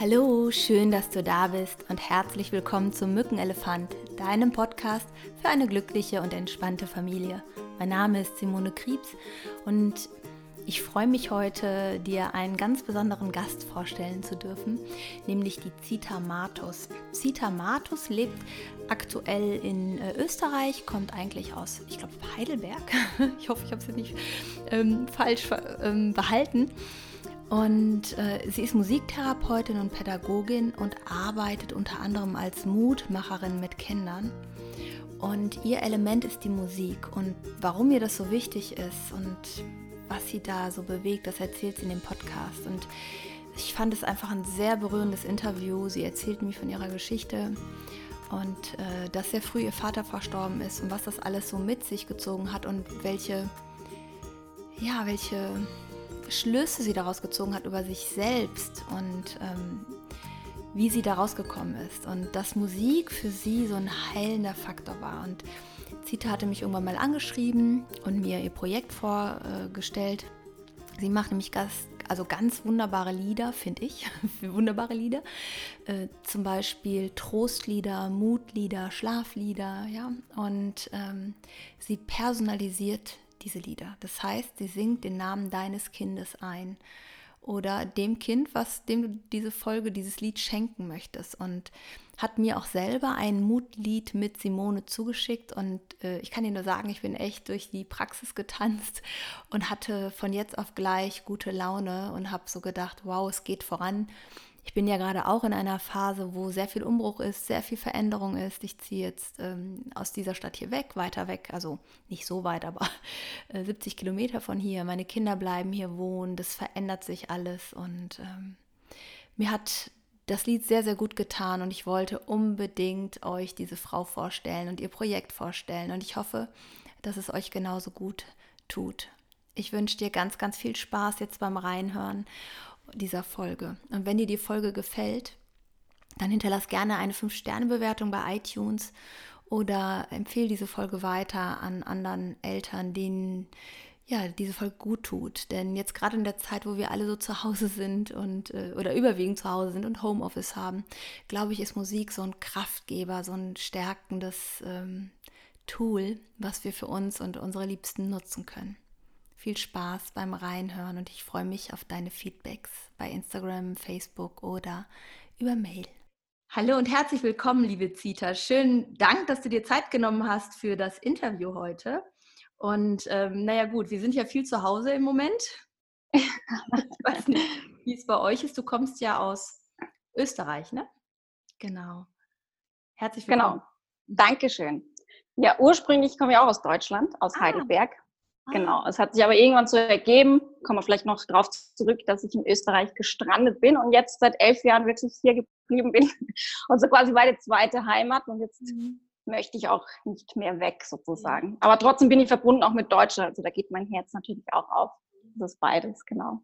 Hallo, schön, dass du da bist und herzlich willkommen zum Mückenelefant, deinem Podcast für eine glückliche und entspannte Familie. Mein Name ist Simone Kriebs und ich freue mich heute, dir einen ganz besonderen Gast vorstellen zu dürfen, nämlich die Zita Matus. Zita Matus lebt aktuell in äh, Österreich, kommt eigentlich aus, ich glaube, Heidelberg. ich hoffe, ich habe jetzt nicht ähm, falsch ähm, behalten und äh, sie ist Musiktherapeutin und Pädagogin und arbeitet unter anderem als Mutmacherin mit Kindern. Und ihr Element ist die Musik. Und warum ihr das so wichtig ist und was sie da so bewegt, das erzählt sie in dem Podcast. Und ich fand es einfach ein sehr berührendes Interview. Sie erzählt mir von ihrer Geschichte und äh, dass sehr früh ihr Vater verstorben ist und was das alles so mit sich gezogen hat und welche, ja, welche Schlüsse sie daraus gezogen hat über sich selbst und ähm, wie sie daraus gekommen ist. Und dass Musik für sie so ein heilender Faktor war. Und Zita hatte mich irgendwann mal angeschrieben und mir ihr Projekt vorgestellt. Sie macht nämlich Gast, also ganz wunderbare Lieder, finde ich, wunderbare Lieder. Äh, zum Beispiel Trostlieder, Mutlieder, Schlaflieder, ja. Und ähm, sie personalisiert diese Lieder. Das heißt, sie singt den Namen deines Kindes ein oder dem Kind, was dem du diese Folge, dieses Lied schenken möchtest und hat mir auch selber ein Mutlied mit Simone zugeschickt und äh, ich kann dir nur sagen, ich bin echt durch die Praxis getanzt und hatte von jetzt auf gleich gute Laune und habe so gedacht, wow, es geht voran ich bin ja gerade auch in einer Phase, wo sehr viel Umbruch ist, sehr viel Veränderung ist. Ich ziehe jetzt ähm, aus dieser Stadt hier weg, weiter weg, also nicht so weit, aber äh, 70 Kilometer von hier. Meine Kinder bleiben hier wohnen, das verändert sich alles und ähm, mir hat das Lied sehr, sehr gut getan und ich wollte unbedingt euch diese Frau vorstellen und ihr Projekt vorstellen und ich hoffe, dass es euch genauso gut tut. Ich wünsche dir ganz, ganz viel Spaß jetzt beim Reinhören dieser Folge. Und wenn dir die Folge gefällt, dann hinterlass gerne eine 5-Sterne-Bewertung bei iTunes oder empfehle diese Folge weiter an anderen Eltern, denen ja, diese Folge gut tut. Denn jetzt gerade in der Zeit, wo wir alle so zu Hause sind und äh, oder überwiegend zu Hause sind und Homeoffice haben, glaube ich, ist Musik so ein Kraftgeber, so ein stärkendes ähm, Tool, was wir für uns und unsere Liebsten nutzen können. Viel Spaß beim Reinhören und ich freue mich auf deine Feedbacks bei Instagram, Facebook oder über Mail. Hallo und herzlich willkommen, liebe Zita. Schönen Dank, dass du dir Zeit genommen hast für das Interview heute. Und ähm, naja gut, wir sind ja viel zu Hause im Moment. ich weiß nicht, wie es bei euch ist. Du kommst ja aus Österreich, ne? Genau. Herzlich willkommen. Genau. Dankeschön. Ja, ursprünglich komme ich auch aus Deutschland, aus ah. Heidelberg. Genau, ah. es hat sich aber irgendwann so ergeben, kommen wir vielleicht noch darauf zurück, dass ich in Österreich gestrandet bin und jetzt seit elf Jahren wirklich hier geblieben bin. Und so quasi meine zweite Heimat und jetzt mhm. möchte ich auch nicht mehr weg sozusagen. Aber trotzdem bin ich verbunden auch mit Deutschland, also da geht mein Herz natürlich auch auf. Das ist beides, genau.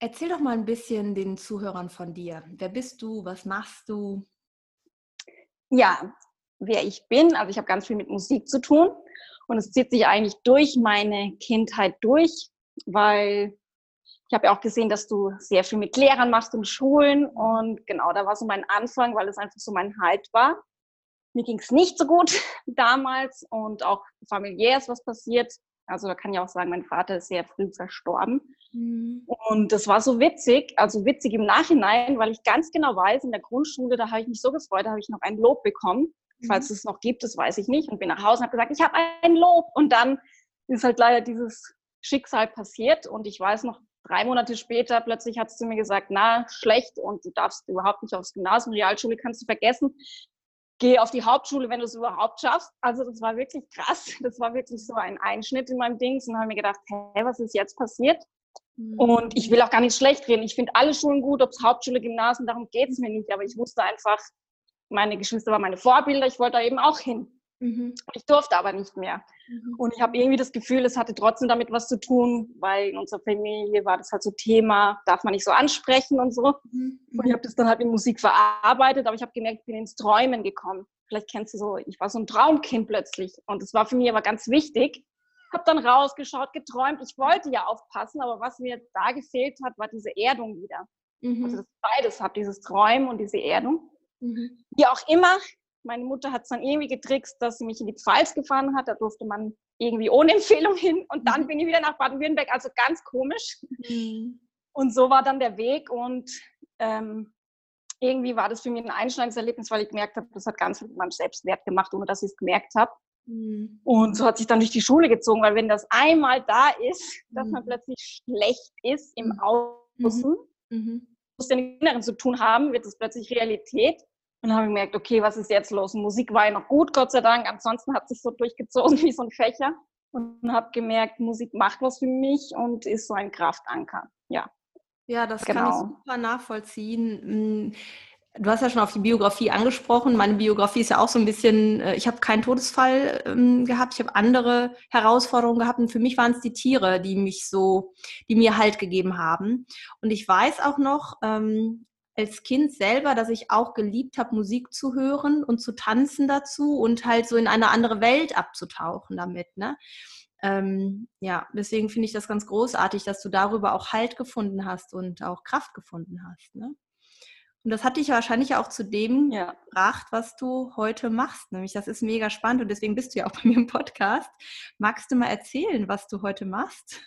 Erzähl doch mal ein bisschen den Zuhörern von dir. Wer bist du? Was machst du? Ja, wer ich bin, also ich habe ganz viel mit Musik zu tun. Und es zieht sich eigentlich durch meine Kindheit durch, weil ich habe ja auch gesehen, dass du sehr viel mit Lehrern machst in Schulen. Und genau, da war so mein Anfang, weil es einfach so mein Halt war. Mir ging es nicht so gut damals und auch familiär ist was passiert. Also da kann ich auch sagen, mein Vater ist sehr früh verstorben. Mhm. Und das war so witzig, also witzig im Nachhinein, weil ich ganz genau weiß, in der Grundschule, da habe ich mich so gefreut, da habe ich noch ein Lob bekommen falls mhm. es noch gibt, das weiß ich nicht. Und bin nach Hause und habe gesagt, ich habe ein Lob. Und dann ist halt leider dieses Schicksal passiert. Und ich weiß noch, drei Monate später plötzlich hat sie mir gesagt, na, schlecht und du darfst überhaupt nicht aufs Gymnasium, Realschule kannst du vergessen. Geh auf die Hauptschule, wenn du es überhaupt schaffst. Also das war wirklich krass. Das war wirklich so ein Einschnitt in meinem Dings. Und habe mir gedacht, hey, was ist jetzt passiert? Mhm. Und ich will auch gar nicht schlecht reden. Ich finde alle Schulen gut, ob es Hauptschule, Gymnasium, darum geht es mir nicht. Aber ich wusste einfach, meine Geschwister waren meine Vorbilder, ich wollte da eben auch hin. Mhm. Ich durfte aber nicht mehr. Mhm. Und ich habe irgendwie das Gefühl, es hatte trotzdem damit was zu tun, weil in unserer Familie war das halt so Thema, darf man nicht so ansprechen und so. Mhm. Und ich habe das dann halt in Musik verarbeitet, aber ich habe gemerkt, ich bin ins Träumen gekommen. Vielleicht kennst du so, ich war so ein Traumkind plötzlich. Und das war für mich aber ganz wichtig. Habe dann rausgeschaut, geträumt. Ich wollte ja aufpassen, aber was mir da gefehlt hat, war diese Erdung wieder. Mhm. Also dass ich beides habe, dieses Träumen und diese Erdung. Mhm. Wie auch immer, meine Mutter hat es dann irgendwie getrickst, dass sie mich in die Pfalz gefahren hat. Da durfte man irgendwie ohne Empfehlung hin. Und dann mhm. bin ich wieder nach Baden-Württemberg. Also ganz komisch. Mhm. Und so war dann der Weg. Und ähm, irgendwie war das für mich ein einschneidendes Erlebnis, weil ich gemerkt habe, das hat ganz viel mit meinem Selbstwert gemacht, ohne dass ich es gemerkt habe. Mhm. Und so hat sich dann durch die Schule gezogen, weil wenn das einmal da ist, dass man mhm. plötzlich schlecht ist im mhm. Außen, mhm. muss mit Inneren zu tun haben, wird es plötzlich Realität. Und dann habe ich gemerkt, okay, was ist jetzt los? Musik war ja noch gut, Gott sei Dank. Ansonsten hat sich so durchgezogen wie so ein Fächer. Und habe gemerkt, Musik macht was für mich und ist so ein Kraftanker. Ja. Ja, das genau. kann ich genau. super nachvollziehen. Hm, du hast ja schon auf die Biografie angesprochen. Meine Biografie ist ja auch so ein bisschen, äh, ich habe keinen Todesfall ähm, gehabt, ich habe andere Herausforderungen gehabt und für mich waren es die Tiere, die mich so, die mir Halt gegeben haben. Und ich weiß auch noch, ähm, als Kind selber, dass ich auch geliebt habe, Musik zu hören und zu tanzen dazu und halt so in eine andere Welt abzutauchen damit. Ne? Ähm, ja, deswegen finde ich das ganz großartig, dass du darüber auch Halt gefunden hast und auch Kraft gefunden hast. Ne? Und das hat dich wahrscheinlich auch zu dem ja. gebracht, was du heute machst. Nämlich, das ist mega spannend und deswegen bist du ja auch bei mir im Podcast. Magst du mal erzählen, was du heute machst?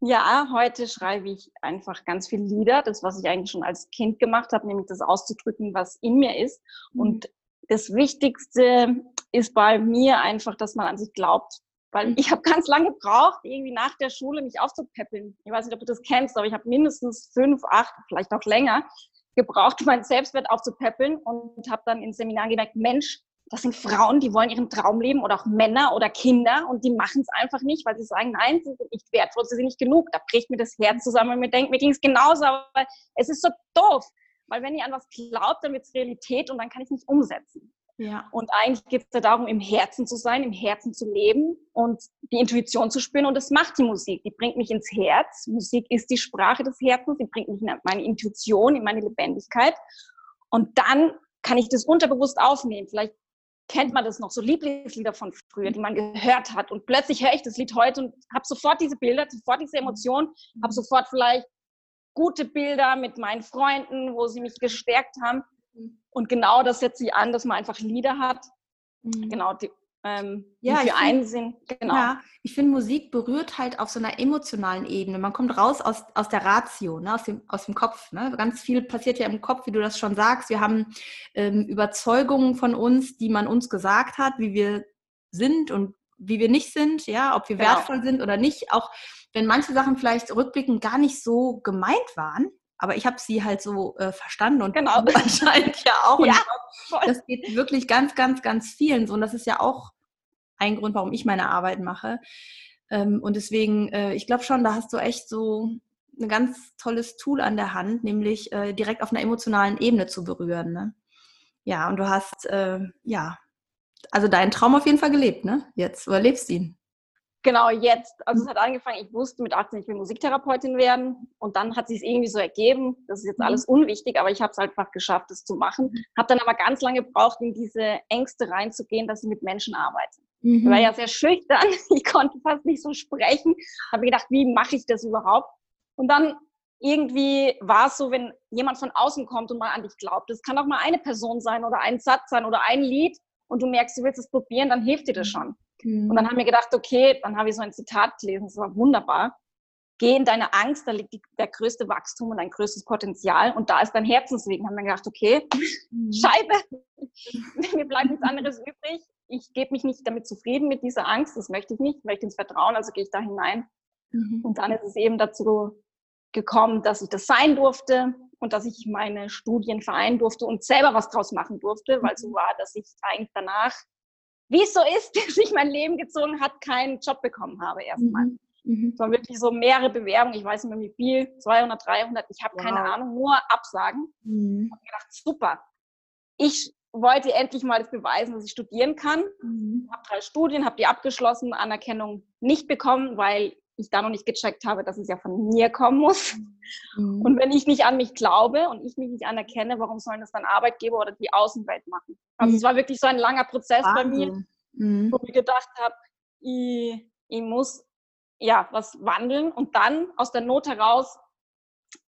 Ja, heute schreibe ich einfach ganz viele Lieder, das, was ich eigentlich schon als Kind gemacht habe, nämlich das auszudrücken, was in mir ist. Mhm. Und das Wichtigste ist bei mir einfach, dass man an sich glaubt. Weil mhm. ich habe ganz lange gebraucht, irgendwie nach der Schule mich aufzupäppeln. Ich weiß nicht, ob du das kennst, aber ich habe mindestens fünf, acht, vielleicht auch länger gebraucht, meinen Selbstwert aufzupäppeln und habe dann im Seminar gemerkt, Mensch, das sind Frauen, die wollen ihren Traum leben oder auch Männer oder Kinder und die machen es einfach nicht, weil sie sagen, nein, sie sind nicht wertvoll, sie sind nicht genug. Da bricht mir das Herz zusammen und mir denkt, mir ging es genauso, aber es ist so doof. Weil wenn ihr an was glaubt, dann wird es Realität und dann kann ich es nicht umsetzen. Ja. Und eigentlich geht es ja darum, im Herzen zu sein, im Herzen zu leben und die Intuition zu spüren. Und das macht die Musik. Die bringt mich ins Herz. Musik ist die Sprache des Herzens. Die bringt mich in meine Intuition, in meine Lebendigkeit. Und dann kann ich das unterbewusst aufnehmen. Vielleicht kennt man das noch, so Lieblingslieder von früher, die man gehört hat. Und plötzlich höre ich das Lied heute und habe sofort diese Bilder, sofort diese Emotionen, habe sofort vielleicht gute Bilder mit meinen Freunden, wo sie mich gestärkt haben. Und genau das setzt sich an, dass man einfach Lieder hat. Mhm. Genau, die, ähm, ja, für einen Sinn. Genau. Ja, ich finde, Musik berührt halt auf so einer emotionalen Ebene. Man kommt raus aus, aus der Ratio, ne, aus, dem, aus dem Kopf. Ne? Ganz viel passiert ja im Kopf, wie du das schon sagst. Wir haben ähm, Überzeugungen von uns, die man uns gesagt hat, wie wir sind und wie wir nicht sind, ja, ob wir genau. wertvoll sind oder nicht. Auch wenn manche Sachen vielleicht rückblickend gar nicht so gemeint waren, aber ich habe sie halt so äh, verstanden und genau. anscheinend ja auch. Ja, glaub, das geht wirklich ganz, ganz, ganz vielen so. Und das ist ja auch ein Grund, warum ich meine Arbeit mache. Ähm, und deswegen, äh, ich glaube schon, da hast du echt so ein ganz tolles Tool an der Hand, nämlich äh, direkt auf einer emotionalen Ebene zu berühren. Ne? Ja, und du hast, äh, ja, also deinen Traum auf jeden Fall gelebt, ne? Jetzt, oder lebst ihn? Genau, jetzt. Also es hat angefangen, ich wusste mit 18, ich will Musiktherapeutin werden. Und dann hat sich es irgendwie so ergeben. Das ist jetzt alles mhm. unwichtig, aber ich habe es einfach geschafft, das zu machen. Habe dann aber ganz lange gebraucht, in diese Ängste reinzugehen, dass ich mit Menschen arbeite. Mhm. Ich war ja sehr schüchtern. Ich konnte fast nicht so sprechen. Habe gedacht, wie mache ich das überhaupt? Und dann irgendwie war es so, wenn jemand von außen kommt und mal an dich glaubt. Das kann auch mal eine Person sein oder ein Satz sein oder ein Lied und du merkst, du willst es probieren, dann hilft dir das schon. Mhm. Und dann haben wir gedacht, okay, dann habe ich so ein Zitat gelesen, das war wunderbar. Geh in deine Angst, da liegt die, der größte Wachstum und dein größtes Potenzial und da ist dein Herzensweg. Haben wir gedacht, okay, mhm. Scheibe, mir bleibt nichts anderes übrig. Ich gebe mich nicht damit zufrieden mit dieser Angst, das möchte ich nicht, ich möchte ins Vertrauen, also gehe ich da hinein. Mhm. Und dann ist es eben dazu gekommen, dass ich das sein durfte und dass ich meine Studien vereinen durfte und selber was draus machen durfte, weil so mhm. war, dass ich eigentlich danach wie es so ist, sich mein Leben gezogen hat, keinen Job bekommen habe erstmal. Mhm. Mhm. Es waren wirklich so mehrere Bewerbungen, ich weiß nicht mehr wie viel, 200, 300, ich habe wow. keine Ahnung, nur Absagen. Mhm. Ich habe gedacht, super. Ich wollte endlich mal das beweisen, dass ich studieren kann. Mhm. Habe drei Studien, habe die abgeschlossen, Anerkennung nicht bekommen, weil ich da noch nicht gecheckt habe, dass es ja von mir kommen muss. Mhm. Und wenn ich nicht an mich glaube und ich mich nicht anerkenne, warum sollen das dann Arbeitgeber oder die Außenwelt machen? Also mhm. es war wirklich so ein langer Prozess Wahnsinn. bei mir, mhm. wo ich gedacht habe, ich, ich muss ja was wandeln und dann aus der Not heraus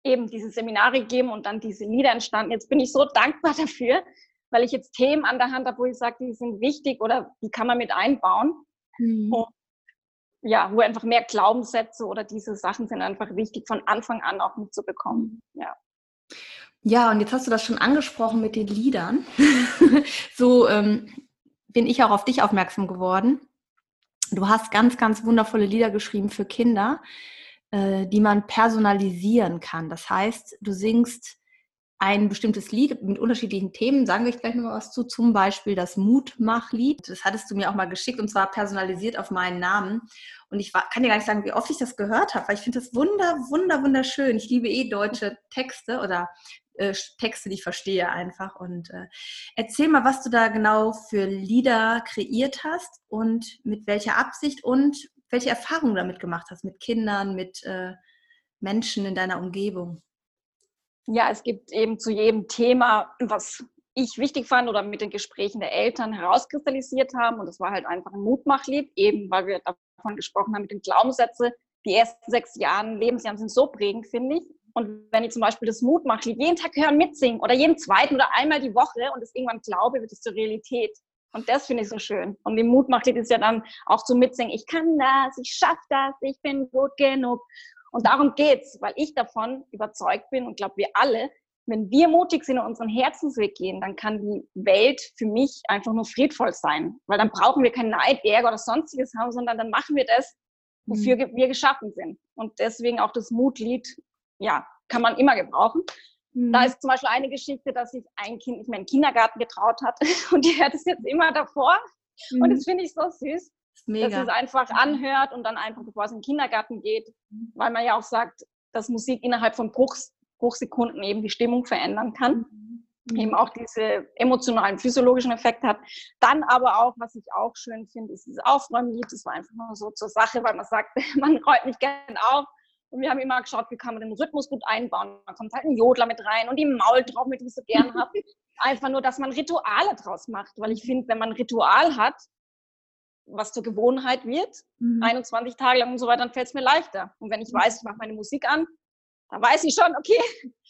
eben diese Seminare gegeben und dann diese Lieder entstanden. Jetzt bin ich so dankbar dafür, weil ich jetzt Themen an der Hand habe, wo ich sage, die sind wichtig oder die kann man mit einbauen. Mhm. Und ja, wo einfach mehr Glaubenssätze oder diese Sachen sind einfach wichtig, von Anfang an auch mitzubekommen. Ja. Ja, und jetzt hast du das schon angesprochen mit den Liedern. so ähm, bin ich auch auf dich aufmerksam geworden. Du hast ganz, ganz wundervolle Lieder geschrieben für Kinder, äh, die man personalisieren kann. Das heißt, du singst ein bestimmtes Lied mit unterschiedlichen Themen, sagen wir gleich noch mal was zu, zum Beispiel das Mutmachlied. Das hattest du mir auch mal geschickt und zwar personalisiert auf meinen Namen. Und ich kann dir gar nicht sagen, wie oft ich das gehört habe, weil ich finde das wunder, wunder, wunderschön. Ich liebe eh deutsche Texte oder äh, Texte, die ich verstehe einfach. Und äh, erzähl mal, was du da genau für Lieder kreiert hast und mit welcher Absicht und welche Erfahrungen damit gemacht hast mit Kindern, mit äh, Menschen in deiner Umgebung ja, es gibt eben zu jedem Thema, was ich wichtig fand oder mit den Gesprächen der Eltern herauskristallisiert haben. Und das war halt einfach ein Mutmachlied, eben weil wir davon gesprochen haben mit den Glaubenssätzen. Die ersten sechs Jahre, Lebensjahren sind so prägend, finde ich. Und wenn ich zum Beispiel das Mutmachlied jeden Tag hören, mitsingen oder jeden zweiten oder einmal die Woche und es irgendwann glaube, wird es zur Realität. Und das finde ich so schön. Und im Mutmachlied ist ja dann auch zu mitsingen, ich kann das, ich schaffe das, ich bin gut genug. Und darum geht's, weil ich davon überzeugt bin und glaube, wir alle, wenn wir mutig sind und unseren Herzensweg gehen, dann kann die Welt für mich einfach nur friedvoll sein. Weil dann brauchen wir keinen Neid, Ärger oder sonstiges haben, sondern dann machen wir das, wofür mhm. wir geschaffen sind. Und deswegen auch das Mutlied, ja, kann man immer gebrauchen. Mhm. Da ist zum Beispiel eine Geschichte, dass sich ein Kind nicht mehr in den Kindergarten getraut hat und die hört es jetzt immer davor. Mhm. Und das finde ich so süß. Mega. dass es einfach anhört und dann einfach, bevor es in den Kindergarten geht, weil man ja auch sagt, dass Musik innerhalb von Bruchs, Bruchsekunden eben die Stimmung verändern kann. Mhm. Eben auch diese emotionalen, physiologischen Effekte hat. Dann aber auch, was ich auch schön finde, ist dieses Aufräumlied. Das war einfach nur so zur Sache, weil man sagt, man räumt nicht gern auf. Und wir haben immer geschaut, wie kann man den Rhythmus gut einbauen. Da kommt halt ein Jodler mit rein und die Maultraube, die ich so gern habe. Einfach nur, dass man Rituale draus macht. Weil ich finde, wenn man ein Ritual hat, was zur Gewohnheit wird, mhm. 21 Tage lang und so weiter, dann fällt es mir leichter. Und wenn ich mhm. weiß, ich mache meine Musik an, dann weiß ich schon, okay,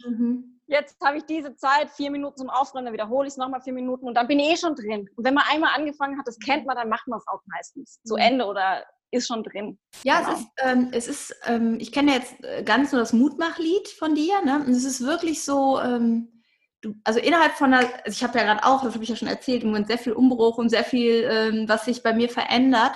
mhm. jetzt habe ich diese Zeit, vier Minuten zum Aufräumen, dann wiederhole ich es nochmal vier Minuten und dann bin ich eh schon drin. Und wenn man einmal angefangen hat, das kennt man, dann macht man es auch meistens zu mhm. Ende oder ist schon drin. Ja, genau. es ist, ähm, es ist ähm, ich kenne jetzt äh, ganz nur das Mutmachlied von dir, ne? Und es ist wirklich so, ähm, du, also innerhalb von einer, also ich habe ja gerade auch, das habe ich ja schon erzählt, im Moment sehr viel Umbruch und sehr viel, ähm, was sich bei mir verändert.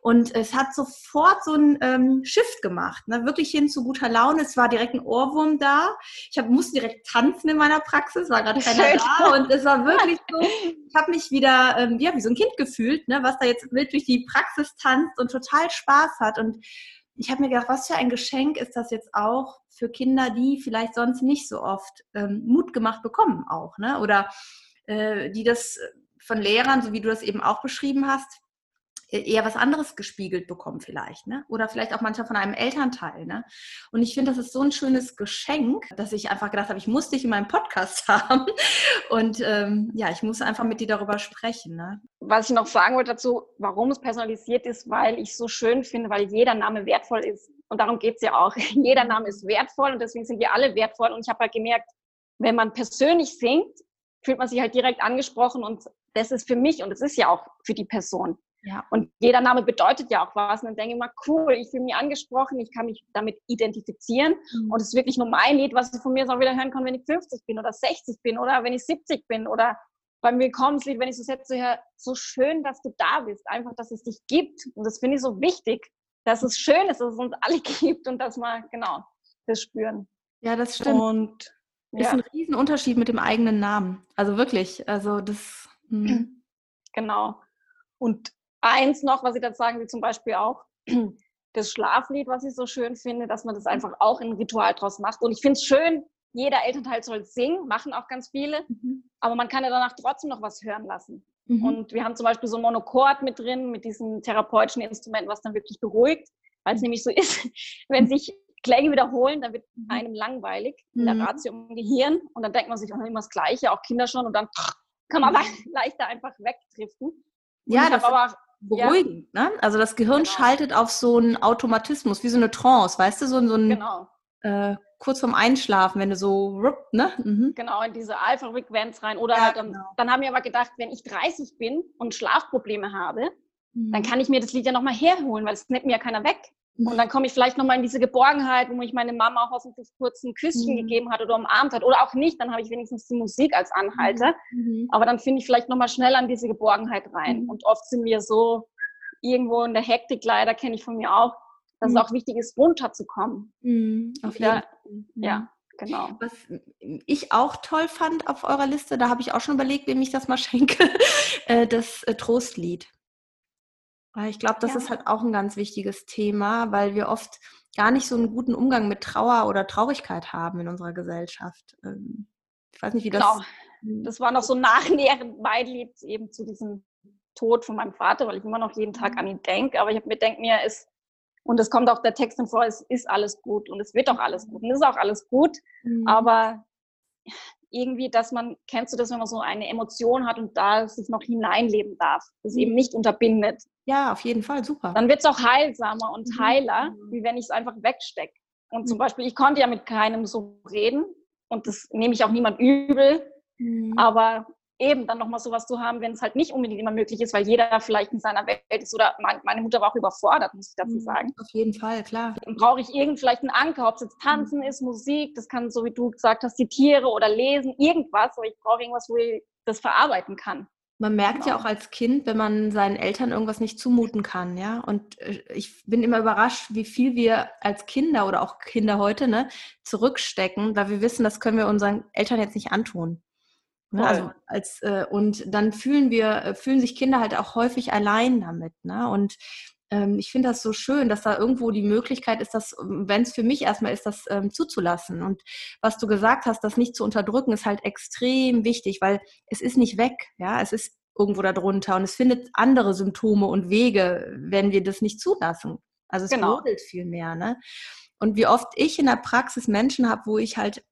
Und es hat sofort so einen ähm, Shift gemacht, ne? wirklich hin zu guter Laune. Es war direkt ein Ohrwurm da. Ich hab, musste direkt tanzen in meiner Praxis, war gerade keiner Schön. da. Und es war wirklich so, ich habe mich wieder ähm, ja, wie so ein Kind gefühlt, ne? was da jetzt durch die Praxis tanzt und total Spaß hat. Und ich habe mir gedacht, was für ein Geschenk ist das jetzt auch für Kinder, die vielleicht sonst nicht so oft ähm, Mut gemacht bekommen auch, ne? Oder äh, die das von Lehrern, so wie du das eben auch beschrieben hast, eher was anderes gespiegelt bekommen vielleicht, ne? Oder vielleicht auch manchmal von einem Elternteil, ne? Und ich finde, das ist so ein schönes Geschenk, dass ich einfach gedacht habe, ich muss dich in meinem Podcast haben und ähm, ja, ich muss einfach mit dir darüber sprechen, ne? Was ich noch sagen wollte dazu, warum es personalisiert ist, weil ich so schön finde, weil jeder Name wertvoll ist. Und darum geht es ja auch. Jeder Name ist wertvoll und deswegen sind wir alle wertvoll. Und ich habe halt gemerkt, wenn man persönlich singt, fühlt man sich halt direkt angesprochen und das ist für mich und das ist ja auch für die Person. Ja. Und jeder Name bedeutet ja auch was. Und dann denke ich mal, cool, ich fühle mich angesprochen, ich kann mich damit identifizieren. Mhm. Und es ist wirklich nur mein Lied, was ich von mir so wieder hören kann, wenn ich 50 bin oder 60 bin oder wenn ich 70 bin oder beim Willkommenslied, wenn ich so Sätze höre, so schön, dass du da bist, einfach, dass es dich gibt. Und das finde ich so wichtig, dass es schön ist, dass es uns alle gibt und dass wir, genau, das spüren. Ja, das stimmt. Und ja. ist ein Riesenunterschied mit dem eigenen Namen. Also wirklich, also das. Hm. Genau. Und eins noch, was ich dazu sagen will, zum Beispiel auch das Schlaflied, was ich so schön finde, dass man das einfach auch in ein Ritual draus macht. Und ich finde es schön, jeder Elternteil soll singen, machen auch ganz viele, mhm. aber man kann ja danach trotzdem noch was hören lassen. Mhm. Und wir haben zum Beispiel so ein Monochord mit drin, mit diesem therapeutischen Instrument, was dann wirklich beruhigt, weil es nämlich so ist, wenn sich Klänge wiederholen, dann wird mhm. einem langweilig in der mhm. Ratio im Gehirn und dann denkt man sich auch immer das Gleiche, auch Kinder schon und dann kann man leichter einfach wegdriften. Und ja, das aber beruhigend, ja, ne? Also das Gehirn genau. schaltet auf so einen Automatismus, wie so eine Trance, weißt du, so, so ein genau. äh, kurz vorm Einschlafen, wenn du so, ne? Mhm. Genau, in diese Alpha-Frequenz rein. Oder ja, halt, dann, genau. dann haben wir aber gedacht, wenn ich 30 bin und Schlafprobleme habe, mhm. dann kann ich mir das Lied ja nochmal herholen, weil es nimmt mir ja keiner weg. Mhm. Und dann komme ich vielleicht nochmal in diese Geborgenheit, wo mich meine Mama hoffentlich kurz ein Küsschen mhm. gegeben hat oder umarmt hat. Oder auch nicht, dann habe ich wenigstens die Musik als Anhalter. Mhm. mhm. Aber dann finde ich vielleicht nochmal schnell an diese Geborgenheit rein. Mhm. Und oft sind wir so irgendwo in der Hektik, leider kenne ich von mir auch, dass es auch wichtig ist, runterzukommen. Auf jeden Fall. Ja, genau. Was ich auch toll fand auf eurer Liste, da habe ich auch schon überlegt, wem ich das mal schenke, äh, das äh, Trostlied. Ich glaube, das ja. ist halt auch ein ganz wichtiges Thema, weil wir oft gar nicht so einen guten Umgang mit Trauer oder Traurigkeit haben in unserer Gesellschaft. Ähm, ich weiß nicht, wie das. Genau. Hm. Das war noch so nachnährend mein Lied eben zu diesem Tod von meinem Vater, weil ich immer noch jeden Tag an ihn denke. Aber ich mir denke mir, es und es kommt auch der Text vor, es ist alles gut und es wird auch alles gut und es ist auch alles gut. Mhm. Aber irgendwie, dass man, kennst du das, wenn man so eine Emotion hat und da sich noch hineinleben darf, das eben nicht unterbindet. Ja, auf jeden Fall, super. Dann wird es auch heilsamer und mhm. heiler, mhm. wie wenn ich es einfach wegstecke. Und zum mhm. Beispiel, ich konnte ja mit keinem so reden und das nehme ich auch niemand übel, mhm. aber eben dann nochmal sowas zu haben, wenn es halt nicht unbedingt immer möglich ist, weil jeder vielleicht in seiner Welt ist oder meine Mutter war auch überfordert, muss ich dazu mhm, sagen. Auf jeden Fall, klar. Dann brauche ich irgend vielleicht einen Anker, ob es jetzt Tanzen mhm. ist, Musik, das kann, so wie du gesagt hast, die Tiere oder Lesen, irgendwas, aber ich brauche irgendwas, wo ich das verarbeiten kann. Man merkt genau. ja auch als Kind, wenn man seinen Eltern irgendwas nicht zumuten kann, ja. Und äh, ich bin immer überrascht, wie viel wir als Kinder oder auch Kinder heute ne, zurückstecken, weil wir wissen, das können wir unseren Eltern jetzt nicht antun. Ne? Also als äh, und dann fühlen wir, äh, fühlen sich Kinder halt auch häufig allein damit. Ne? Und ähm, ich finde das so schön, dass da irgendwo die Möglichkeit ist, dass, ähm, wenn es für mich erstmal ist, das ähm, zuzulassen. Und was du gesagt hast, das nicht zu unterdrücken, ist halt extrem wichtig, weil es ist nicht weg, ja, es ist irgendwo darunter und es findet andere Symptome und Wege, wenn wir das nicht zulassen. Also es genau. viel mehr, ne? Und wie oft ich in der Praxis Menschen habe, wo ich halt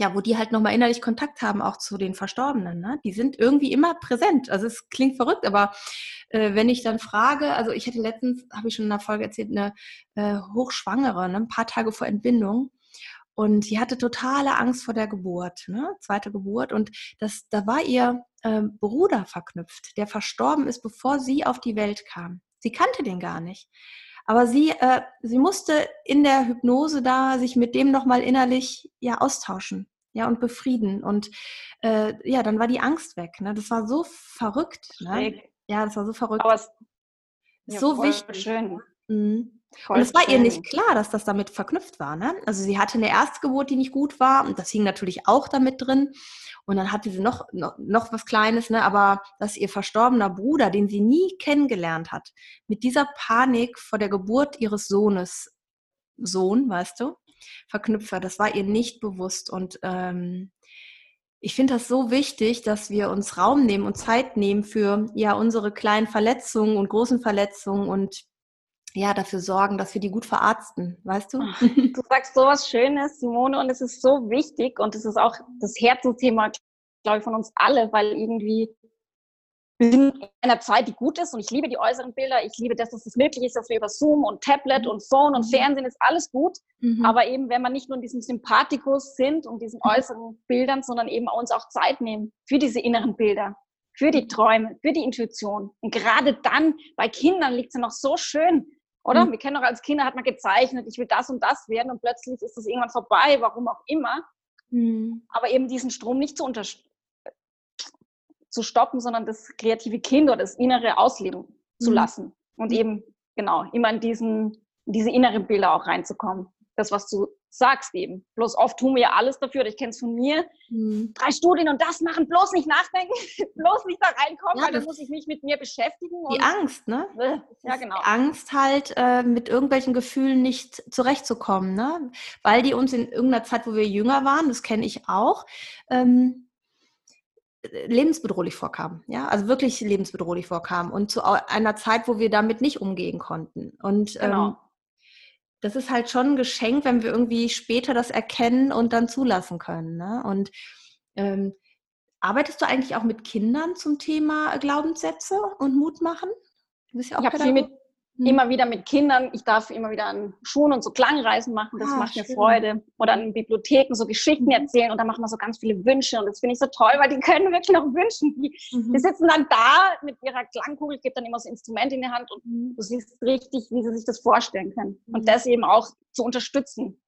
ja, wo die halt nochmal innerlich Kontakt haben, auch zu den Verstorbenen. Ne? Die sind irgendwie immer präsent. Also es klingt verrückt, aber äh, wenn ich dann frage, also ich hatte letztens, habe ich schon in einer Folge erzählt, eine äh, Hochschwangere, ne? ein paar Tage vor Entbindung. Und die hatte totale Angst vor der Geburt, ne? zweite Geburt. Und das, da war ihr äh, Bruder verknüpft, der verstorben ist, bevor sie auf die Welt kam. Sie kannte den gar nicht. Aber sie, äh, sie musste in der Hypnose da sich mit dem nochmal innerlich ja austauschen, ja, und befrieden. Und äh, ja, dann war die Angst weg. Ne? Das war so verrückt. Ne? Ja, das war so verrückt. Aber es, ja, so wichtig. Schön. Mhm. und es war ihr nicht klar, dass das damit verknüpft war. Ne? Also sie hatte eine Erstgeburt, die nicht gut war und das hing natürlich auch damit drin. Und dann hatte sie noch, noch, noch was Kleines, ne? aber dass ihr verstorbener Bruder, den sie nie kennengelernt hat, mit dieser Panik vor der Geburt ihres Sohnes, Sohn, weißt du, verknüpft war, das war ihr nicht bewusst. Und ähm, ich finde das so wichtig, dass wir uns Raum nehmen und Zeit nehmen für ja unsere kleinen Verletzungen und großen Verletzungen und ja, dafür sorgen, dass wir die gut verarzten, weißt du? Du sagst so was Schönes, Simone, und es ist so wichtig und es ist auch das Herzensthema, glaube ich, von uns alle, weil irgendwie wir sind in einer Zeit, die gut ist und ich liebe die äußeren Bilder. Ich liebe, dass es möglich ist, dass wir über Zoom und Tablet und Phone und mhm. Fernsehen ist alles gut. Mhm. Aber eben, wenn wir nicht nur in diesem Sympathikus sind und diesen mhm. äußeren Bildern, sondern eben uns auch Zeit nehmen für diese inneren Bilder, für die Träume, für die Intuition. Und gerade dann, bei Kindern liegt es ja noch so schön, oder? Mhm. Wir kennen doch als Kinder, hat man gezeichnet, ich will das und das werden und plötzlich ist das irgendwann vorbei, warum auch immer. Mhm. Aber eben diesen Strom nicht zu, zu stoppen, sondern das kreative Kind oder das innere ausleben mhm. zu lassen. Und mhm. eben, genau, immer in, diesen, in diese inneren Bilder auch reinzukommen. Das, was du sagst eben. Bloß oft tun wir ja alles dafür, ich kenne es von mir. Mhm. Drei Studien und das machen, bloß nicht nachdenken, bloß nicht da reinkommen, ja, weil dann muss ich mich mit mir beschäftigen. die Angst, ne? Ja, genau. Die Angst halt, äh, mit irgendwelchen Gefühlen nicht zurechtzukommen, ne? Weil die uns in irgendeiner Zeit, wo wir jünger waren, das kenne ich auch, ähm, lebensbedrohlich vorkamen, ja, also wirklich lebensbedrohlich vorkamen und zu einer Zeit, wo wir damit nicht umgehen konnten. Und genau. ähm, das ist halt schon ein Geschenk, wenn wir irgendwie später das erkennen und dann zulassen können. Ne? Und ähm, arbeitest du eigentlich auch mit Kindern zum Thema Glaubenssätze und Mut machen? Du bist ja auch ich habe viel mit, mhm. immer wieder mit Kindern. Ich darf immer wieder an Schulen und so Klangreisen machen. Das ah, macht schön. mir Freude. Oder an Bibliotheken so Geschichten mhm. erzählen und dann machen wir so ganz viele Wünsche. Und das finde ich so toll, weil die können wirklich noch wünschen. Die, mhm. die sitzen dann da mit ihrer Klangkugel, ich gebe dann immer so ein Instrument in die Hand und mhm. du siehst richtig, wie sie sich das vorstellen können. Und mhm. das eben auch zu unterstützen.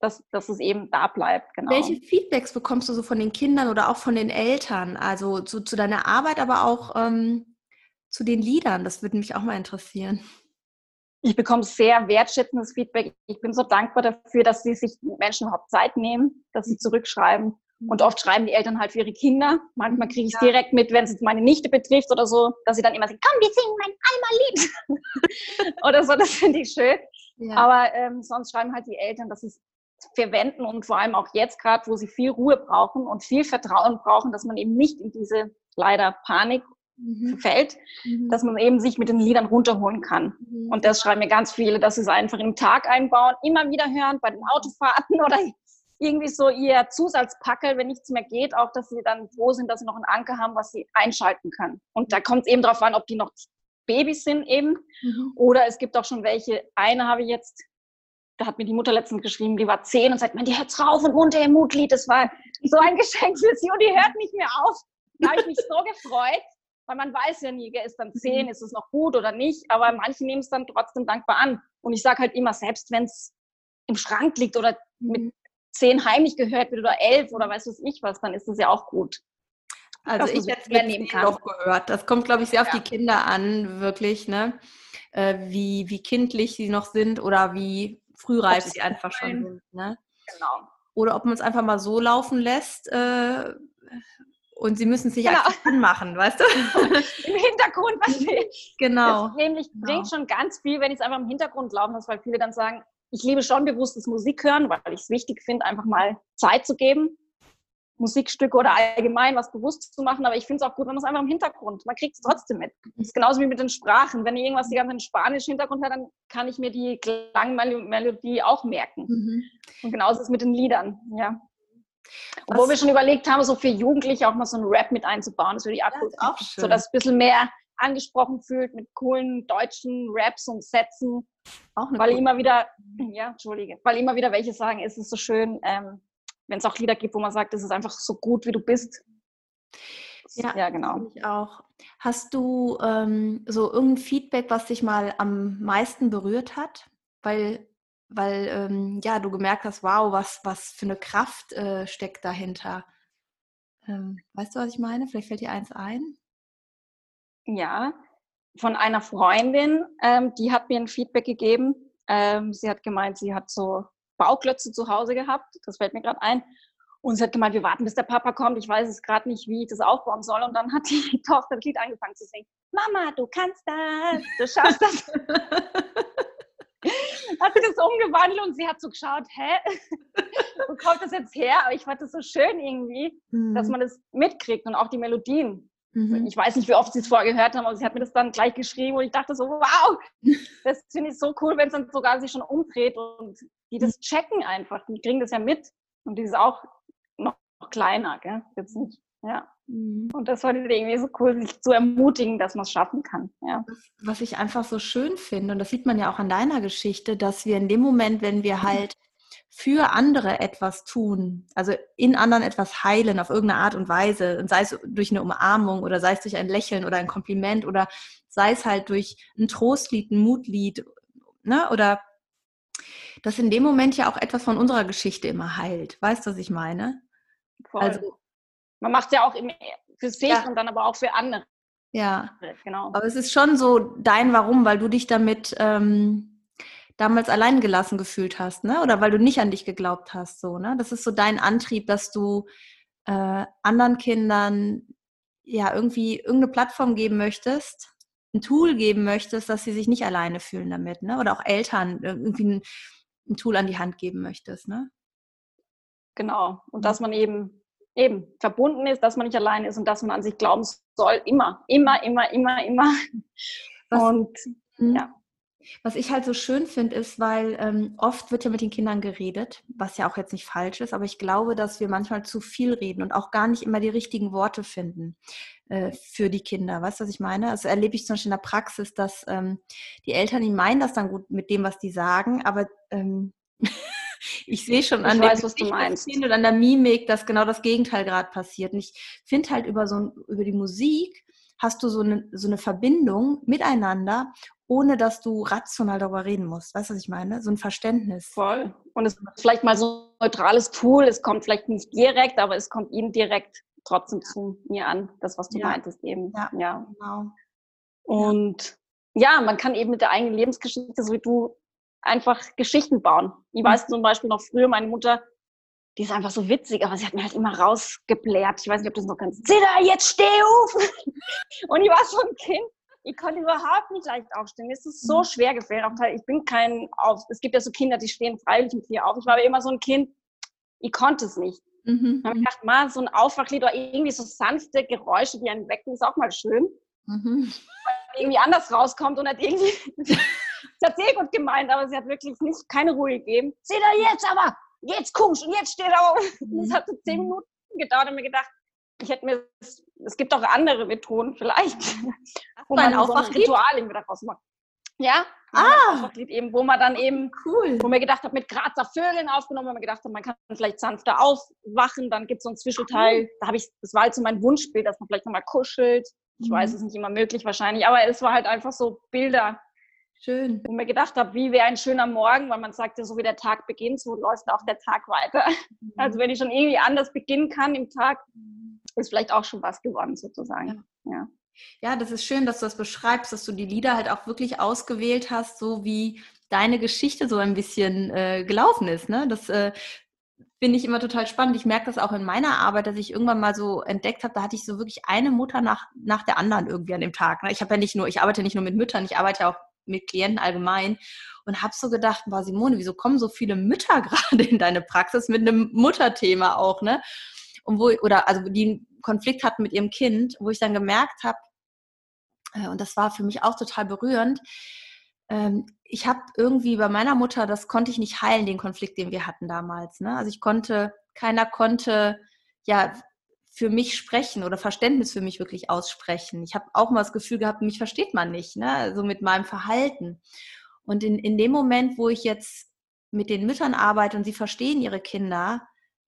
Dass, dass es eben da bleibt. Genau. Welche Feedbacks bekommst du so von den Kindern oder auch von den Eltern? Also zu, zu deiner Arbeit, aber auch ähm, zu den Liedern? Das würde mich auch mal interessieren ich bekomme sehr wertschätzendes Feedback. Ich bin so dankbar dafür, dass sie sich Menschen überhaupt Zeit nehmen, dass sie mhm. zurückschreiben. Und oft schreiben die Eltern halt für ihre Kinder. Manchmal kriege ich es ja. direkt mit, wenn es meine Nichte betrifft oder so, dass sie dann immer sagen, komm, wir singen mein Alma-Lied. oder so, das finde ich schön. Ja. Aber ähm, sonst schreiben halt die Eltern, dass sie es verwenden und vor allem auch jetzt gerade, wo sie viel Ruhe brauchen und viel Vertrauen brauchen, dass man eben nicht in diese leider Panik mhm. fällt, mhm. dass man eben sich mit den Liedern runterholen kann. Mhm. Und das schreiben mir ganz viele, dass sie es einfach im Tag einbauen, immer wieder hören bei den Autofahrten oder irgendwie so ihr Zusatzpackel, wenn nichts mehr geht, auch dass sie dann froh sind, dass sie noch einen Anker haben, was sie einschalten können. Und da kommt es eben darauf an, ob die noch Babys sind eben mhm. oder es gibt auch schon welche. Eine habe ich jetzt, da hat mir die Mutter letztens geschrieben, die war zehn und sagt, man, die hört rauf und runter im Mutlied. Das war so ein Geschenk für sie und die hört nicht mehr auf. Da habe ich mich so gefreut weil man weiß ja nie, ist dann zehn, mhm. ist es noch gut oder nicht, aber manche nehmen es dann trotzdem dankbar an. Und ich sage halt immer, selbst wenn es im Schrank liegt oder mit mhm. zehn heimlich gehört wird oder elf oder weiß was ich was, dann ist es ja auch gut. Also ich hätte es nehmen kann. Doch gehört. Das kommt, glaube ich, sehr auf ja. die Kinder an, wirklich, ne? Äh, wie, wie kindlich sie noch sind oder wie frühreif sie einfach schon sind. Ne? Genau. Oder ob man es einfach mal so laufen lässt, äh, und sie müssen sich genau. anmachen, weißt du? Im Hintergrund, was ich. Genau. Das nämlich genau. bringt schon ganz viel, wenn ich es einfach im Hintergrund laufen lasse, weil viele dann sagen, ich liebe schon bewusstes Musik hören, weil ich es wichtig finde, einfach mal Zeit zu geben, Musikstücke oder allgemein was bewusst zu machen. Aber ich finde es auch gut, wenn man es einfach im Hintergrund, man kriegt es trotzdem mit. Das ist genauso wie mit den Sprachen. Wenn ich irgendwas die ganze Zeit in Spanisch Hintergrund hat, dann kann ich mir die Klangmelodie auch merken. Mhm. Und genauso ist es mit den Liedern, ja. Wo wir schon überlegt haben, so für Jugendliche auch mal so ein Rap mit einzubauen, das würde ich auch schön. So dass es ein bisschen mehr angesprochen fühlt mit coolen deutschen Raps und Sätzen. Auch weil immer wieder, ja, Entschuldige, weil immer wieder welche sagen, es ist so schön, ähm, wenn es auch Lieder gibt, wo man sagt, es ist einfach so gut, wie du bist. Ja, ja genau. Ich auch. Hast du ähm, so irgendein Feedback, was dich mal am meisten berührt hat? Weil weil ähm, ja, du gemerkt hast, wow, was, was für eine Kraft äh, steckt dahinter. Ähm, weißt du, was ich meine? Vielleicht fällt dir eins ein? Ja, von einer Freundin, ähm, die hat mir ein Feedback gegeben. Ähm, sie hat gemeint, sie hat so Bauklötze zu Hause gehabt. Das fällt mir gerade ein. Und sie hat gemeint, wir warten, bis der Papa kommt. Ich weiß es gerade nicht, wie ich das aufbauen soll. Und dann hat die Tochter das Lied angefangen zu singen. Mama, du kannst das, du schaffst das. hat sie das umgewandelt und sie hat so geschaut, hä, wo kommt das jetzt her? Aber ich fand das so schön irgendwie, mhm. dass man das mitkriegt und auch die Melodien. Mhm. Ich weiß nicht, wie oft sie es vorher gehört haben, aber sie hat mir das dann gleich geschrieben und ich dachte so, wow, das finde ich so cool, wenn es dann sogar sich schon umdreht und die das checken einfach, die kriegen das ja mit und die ist auch noch kleiner, gell? Jetzt nicht, ja. Mhm. Und das war irgendwie so cool, sich zu ermutigen, dass man es schaffen kann. Ja. Was ich einfach so schön finde, und das sieht man ja auch an deiner Geschichte, dass wir in dem Moment, wenn wir halt für andere etwas tun, also in anderen etwas heilen auf irgendeine Art und Weise, und sei es durch eine Umarmung oder sei es durch ein Lächeln oder ein Kompliment oder sei es halt durch ein Trostlied, ein Mutlied, ne? oder dass in dem Moment ja auch etwas von unserer Geschichte immer heilt. Weißt du, was ich meine? Voll. Also man macht es ja auch für sich ja. und dann aber auch für andere. Ja, genau. Aber es ist schon so dein Warum, weil du dich damit ähm, damals allein gelassen gefühlt hast, ne? Oder weil du nicht an dich geglaubt hast, so, ne? Das ist so dein Antrieb, dass du äh, anderen Kindern ja irgendwie irgendeine Plattform geben möchtest, ein Tool geben möchtest, dass sie sich nicht alleine fühlen damit, ne? Oder auch Eltern irgendwie ein, ein Tool an die Hand geben möchtest, ne? Genau. Und dass man eben eben verbunden ist, dass man nicht allein ist und dass man an sich glauben soll, immer, immer, immer, immer, immer. Was, und hm. ja. Was ich halt so schön finde, ist, weil ähm, oft wird ja mit den Kindern geredet, was ja auch jetzt nicht falsch ist, aber ich glaube, dass wir manchmal zu viel reden und auch gar nicht immer die richtigen Worte finden äh, für die Kinder. Weißt du, was ich meine? Also erlebe ich zum Beispiel in der Praxis, dass ähm, die Eltern, die meinen das dann gut mit dem, was die sagen, aber ähm, ich sehe schon an, weiß, was du meinst. und an der Mimik, dass genau das Gegenteil gerade passiert. Und ich finde halt über so über die Musik hast du so eine, so eine Verbindung miteinander ohne dass du rational darüber reden musst. Weißt du, was ich meine? So ein Verständnis. Voll. Und es ist vielleicht mal so ein neutrales Tool. Es kommt vielleicht nicht direkt, aber es kommt ihnen direkt trotzdem zu mir an. Das, was du ja. meintest eben. Ja, ja. genau. Und ja. ja, man kann eben mit der eigenen Lebensgeschichte, so wie du, einfach Geschichten bauen. Ich mhm. weiß zum Beispiel noch früher, meine Mutter, die ist einfach so witzig, aber sie hat mir halt immer rausgebläht. Ich weiß nicht, ob du das noch kannst. Zita, jetzt steh auf! Und ich war so ein Kind, ich konnte überhaupt nicht leicht aufstehen. Mir ist es so mhm. schwer gefällt. Ich bin kein auf. Es gibt ja so Kinder, die stehen freiwillig mit mir auf. Ich war aber immer so ein Kind, ich konnte es nicht. Mhm. Dann habe ich gedacht, mal so ein Aufwachlied oder irgendwie so sanfte Geräusche, die einen wecken, ist auch mal schön. Mhm. Weil irgendwie anders rauskommt und hat irgendwie. hat sehr gut gemeint, aber sie hat wirklich nicht keine Ruhe gegeben. Seht ihr jetzt aber! Jetzt kommst und jetzt steht er auf. Das hat so zehn mhm. Minuten gedauert und mir gedacht, ich hätte mir, es gibt auch andere Methoden vielleicht, wo man auch so ein Ritual irgendwie daraus macht. Ja, ah, eben, wo man dann eben, cool. wo mir gedacht habe, mit Grazer Vögeln aufgenommen, wo man gedacht hat, man kann vielleicht sanfter aufwachen, dann gibt es so ein Zwischenteil, da habe ich, das war halt so mein Wunschbild, dass man vielleicht nochmal kuschelt. Ich mhm. weiß, es ist nicht immer möglich wahrscheinlich, aber es war halt einfach so Bilder, Schön. Wo mir gedacht habe, wie wäre ein schöner Morgen, weil man sagt ja, so wie der Tag beginnt, so läuft auch der Tag weiter. Mhm. Also wenn ich schon irgendwie anders beginnen kann im Tag, ist vielleicht auch schon was geworden sozusagen. Ja. ja. Ja, das ist schön, dass du das beschreibst, dass du die Lieder halt auch wirklich ausgewählt hast, so wie deine Geschichte so ein bisschen äh, gelaufen ist. Ne? Das äh, finde ich immer total spannend. Ich merke das auch in meiner Arbeit, dass ich irgendwann mal so entdeckt habe, da hatte ich so wirklich eine Mutter nach, nach der anderen irgendwie an dem Tag. Ne? Ich habe ja nicht nur, ich arbeite nicht nur mit Müttern, ich arbeite auch mit Klienten allgemein und habe so gedacht, war Simone, wieso kommen so viele Mütter gerade in deine Praxis mit einem Mutterthema auch, ne? Und wo, oder also die einen Konflikt hatten mit ihrem Kind, wo ich dann gemerkt habe, äh, und das war für mich auch total berührend, ähm, ich habe irgendwie bei meiner Mutter, das konnte ich nicht heilen, den Konflikt, den wir hatten damals. Ne? Also ich konnte, keiner konnte ja für mich sprechen oder Verständnis für mich wirklich aussprechen. Ich habe auch mal das Gefühl gehabt, mich versteht man nicht, ne? so mit meinem Verhalten. Und in, in dem Moment, wo ich jetzt mit den Müttern arbeite und sie verstehen ihre Kinder,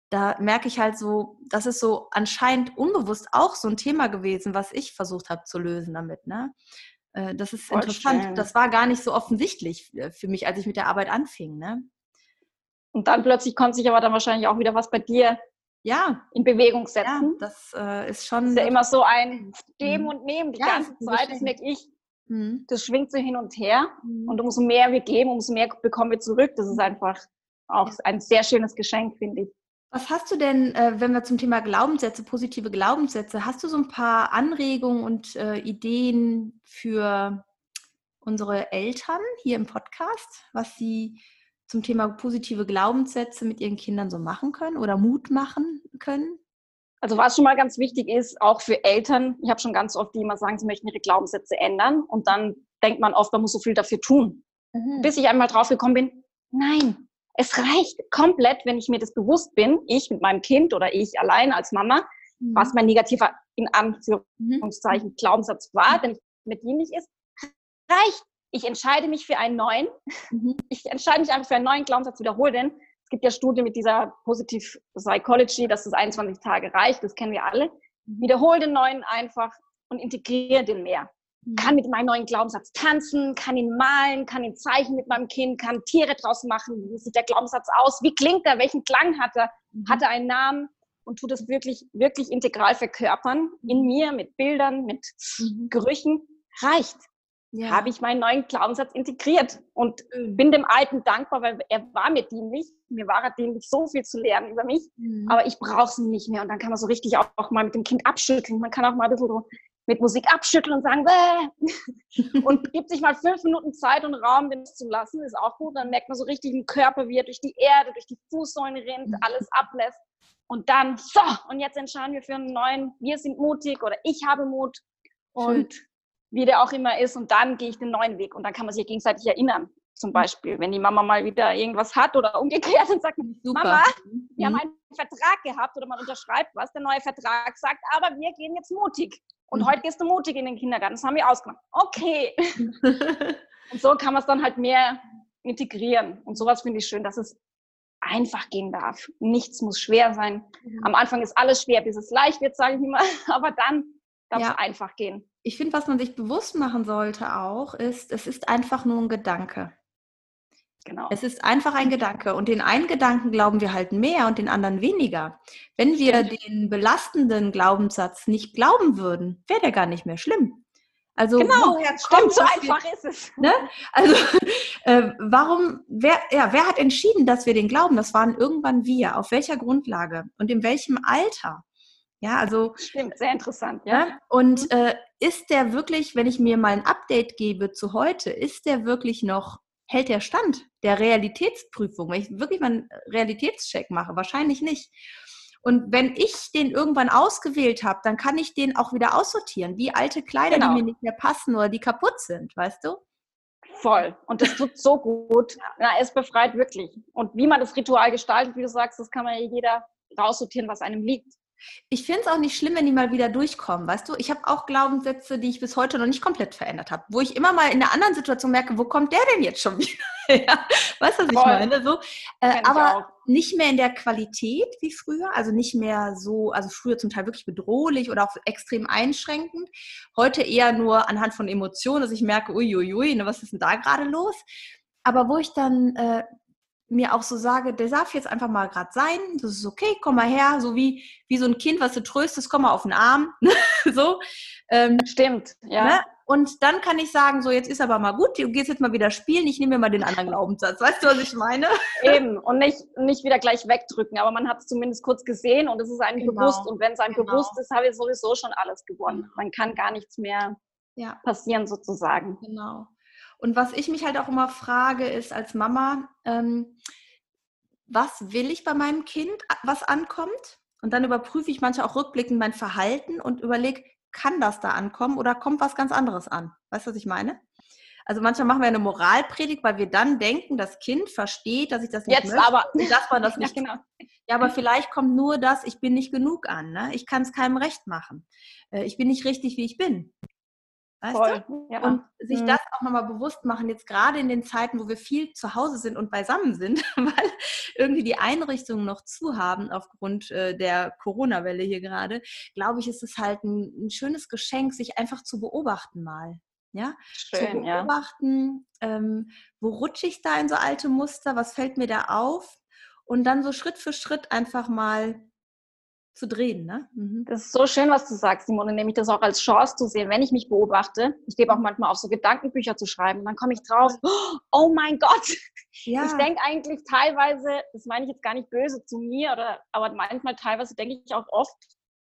da merke ich halt so, das ist so anscheinend unbewusst auch so ein Thema gewesen, was ich versucht habe zu lösen damit. Ne? Äh, das ist Voll interessant. Schön. Das war gar nicht so offensichtlich äh, für mich, als ich mit der Arbeit anfing. Ne? Und dann plötzlich konnte sich aber dann wahrscheinlich auch wieder was bei dir ja. in Bewegung setzen. Ja, das äh, ist schon. Das ist ja immer so ein Geben mhm. und Nehmen die ja, ganze Zeit. Das merke ich. Mhm. Das schwingt so hin und her. Mhm. Und umso mehr wir geben, umso mehr bekommen wir zurück. Das ist einfach auch ein sehr schönes Geschenk, finde ich. Was hast du denn, äh, wenn wir zum Thema Glaubenssätze, positive Glaubenssätze, hast du so ein paar Anregungen und äh, Ideen für unsere Eltern hier im Podcast, was sie zum Thema positive Glaubenssätze mit ihren Kindern so machen können oder Mut machen können? Also was schon mal ganz wichtig ist, auch für Eltern, ich habe schon ganz oft die immer sagen, sie möchten ihre Glaubenssätze ändern und dann denkt man oft, man muss so viel dafür tun. Mhm. Bis ich einmal drauf gekommen bin, nein, es reicht komplett, wenn ich mir das bewusst bin, ich mit meinem Kind oder ich allein als Mama, mhm. was mein negativer, in Anführungszeichen, Glaubenssatz war, der nicht mehr dienlich ist, reicht ich entscheide mich für einen neuen. Mhm. Ich entscheide mich einfach für einen neuen Glaubenssatz, wiederhole den. Es gibt ja Studien mit dieser Positive Psychology, dass das 21 Tage reicht, das kennen wir alle. Mhm. Wiederhole den neuen einfach und integriere den mehr. Mhm. Kann mit meinem neuen Glaubenssatz tanzen, kann ihn malen, kann ihn zeichnen mit meinem Kind, kann Tiere draus machen. Wie sieht der Glaubenssatz aus? Wie klingt er? Welchen Klang hat er? Hat er einen Namen? Und tut es wirklich, wirklich integral verkörpern in mir mit Bildern, mit. Gerüchen. Reicht ja. habe ich meinen neuen Glaubenssatz integriert und mhm. bin dem Alten dankbar, weil er war mir dienlich. Mir war er dienlich, so viel zu lernen über mich, mhm. aber ich brauche es nicht mehr. Und dann kann man so richtig auch, auch, mal mit dem Kind abschütteln. Man kann auch mal ein bisschen so mit Musik abschütteln und sagen, Bäh! und gibt sich mal fünf Minuten Zeit und Raum, den zu lassen, ist auch gut. Dann merkt man so richtig im Körper, wie er durch die Erde, durch die Fußsäulen rennt, mhm. alles ablässt. Und dann, so, und jetzt entscheiden wir für einen neuen, wir sind mutig oder ich habe Mut. Und Schön wie der auch immer ist, und dann gehe ich den neuen Weg. Und dann kann man sich gegenseitig erinnern. Zum Beispiel, wenn die Mama mal wieder irgendwas hat oder umgekehrt und sagt, Super. Mama, wir mhm. haben einen Vertrag gehabt oder man unterschreibt was, der neue Vertrag sagt, aber wir gehen jetzt mutig. Und mhm. heute gehst du mutig in den Kindergarten. Das haben wir ausgemacht. Okay. und so kann man es dann halt mehr integrieren. Und sowas finde ich schön, dass es einfach gehen darf. Nichts muss schwer sein. Mhm. Am Anfang ist alles schwer, bis es leicht wird, sage ich immer. Aber dann darf ja. es einfach gehen. Ich finde, was man sich bewusst machen sollte auch, ist, es ist einfach nur ein Gedanke. Genau. Es ist einfach ein Gedanke und den einen Gedanken glauben wir halt mehr und den anderen weniger. Wenn wir Stimmt. den belastenden Glaubenssatz nicht glauben würden, wäre der gar nicht mehr schlimm. Also genau, kommt so einfach wir, ist es. Ne? Also äh, warum, wer, ja, wer hat entschieden, dass wir den glauben? Das waren irgendwann wir. Auf welcher Grundlage und in welchem Alter? Ja, also. Stimmt, sehr interessant, ja. Ne? Und mhm. äh, ist der wirklich, wenn ich mir mal ein Update gebe zu heute, ist der wirklich noch hält der Stand der Realitätsprüfung, wenn ich wirklich mal einen Realitätscheck mache? Wahrscheinlich nicht. Und wenn ich den irgendwann ausgewählt habe, dann kann ich den auch wieder aussortieren, wie alte Kleider, genau. die mir nicht mehr passen oder die kaputt sind, weißt du? Voll. Und das tut so gut. Ja, es befreit wirklich. Und wie man das Ritual gestaltet, wie du sagst, das kann man ja jeder raussortieren, was einem liegt. Ich finde es auch nicht schlimm, wenn die mal wieder durchkommen, weißt du? Ich habe auch Glaubenssätze, die ich bis heute noch nicht komplett verändert habe, wo ich immer mal in einer anderen Situation merke, wo kommt der denn jetzt schon wieder? ja, weißt du, was Voll. ich meine? So, äh, aber nicht mehr in der Qualität wie früher, also nicht mehr so, also früher zum Teil wirklich bedrohlich oder auch extrem einschränkend. Heute eher nur anhand von Emotionen, dass ich merke, uiuiui, ne, was ist denn da gerade los? Aber wo ich dann äh, mir auch so sage, der darf jetzt einfach mal gerade sein, das ist okay, komm mal her, so wie, wie so ein Kind, was du tröstest, komm mal auf den Arm, so. Ähm, Stimmt, ja. Ne? Und dann kann ich sagen, so jetzt ist aber mal gut, du gehst jetzt mal wieder spielen, ich nehme mir mal den anderen Glaubenssatz. Weißt du, was ich meine? Eben, und nicht, nicht wieder gleich wegdrücken, aber man hat es zumindest kurz gesehen und es ist einem genau. bewusst. Und wenn es einem genau. bewusst ist, habe ich sowieso schon alles gewonnen. Man kann gar nichts mehr ja. passieren sozusagen. Genau. Und was ich mich halt auch immer frage, ist als Mama, ähm, was will ich bei meinem Kind, was ankommt? Und dann überprüfe ich manchmal auch rückblickend mein Verhalten und überlege, kann das da ankommen oder kommt was ganz anderes an? Weißt du, was ich meine? Also manchmal machen wir eine Moralpredigt, weil wir dann denken, das Kind versteht, dass ich das nicht Jetzt möchte, aber. dass man das nicht ja, genau. Ja, aber vielleicht kommt nur das, ich bin nicht genug an. Ne? Ich kann es keinem recht machen. Äh, ich bin nicht richtig, wie ich bin. Weißt Voll, du? Ja. Und sich mhm. das auch nochmal bewusst machen, jetzt gerade in den Zeiten, wo wir viel zu Hause sind und beisammen sind, weil irgendwie die Einrichtungen noch zu haben aufgrund äh, der Corona-Welle hier gerade, glaube ich, ist es halt ein, ein, schönes Geschenk, sich einfach zu beobachten mal. Ja, Schön, zu beobachten, ja. ähm, wo rutsche ich da in so alte Muster, was fällt mir da auf und dann so Schritt für Schritt einfach mal zu drehen. Ne? Mhm. Das ist so schön, was du sagst, Simone, nämlich das auch als Chance zu sehen, wenn ich mich beobachte. Ich gebe auch manchmal auf so Gedankenbücher zu schreiben und dann komme ich drauf, oh mein Gott. Ja. Ich denke eigentlich teilweise, das meine ich jetzt gar nicht böse zu mir, oder, aber manchmal teilweise denke ich auch oft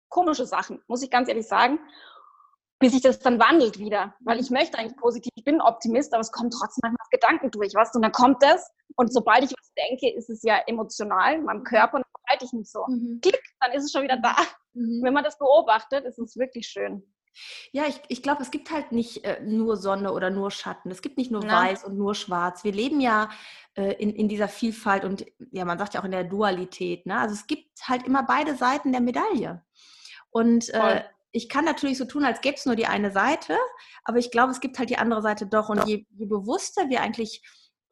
komische Sachen, muss ich ganz ehrlich sagen bis sich das dann wandelt wieder. Weil ich möchte eigentlich positiv, ich bin Optimist, aber es kommt trotzdem manchmal Gedanken durch, was? Und dann kommt das und sobald ich was denke, ist es ja emotional in meinem Körper und dann halte ich mich so. Mhm. Klick, dann ist es schon wieder da. Mhm. Wenn man das beobachtet, ist es wirklich schön. Ja, ich, ich glaube, es gibt halt nicht äh, nur Sonne oder nur Schatten. Es gibt nicht nur ja. weiß und nur schwarz. Wir leben ja äh, in, in dieser Vielfalt und ja, man sagt ja auch in der Dualität. Ne? Also es gibt halt immer beide Seiten der Medaille. Und äh, ich kann natürlich so tun, als gäbe es nur die eine Seite, aber ich glaube, es gibt halt die andere Seite doch. Und je, je bewusster wir eigentlich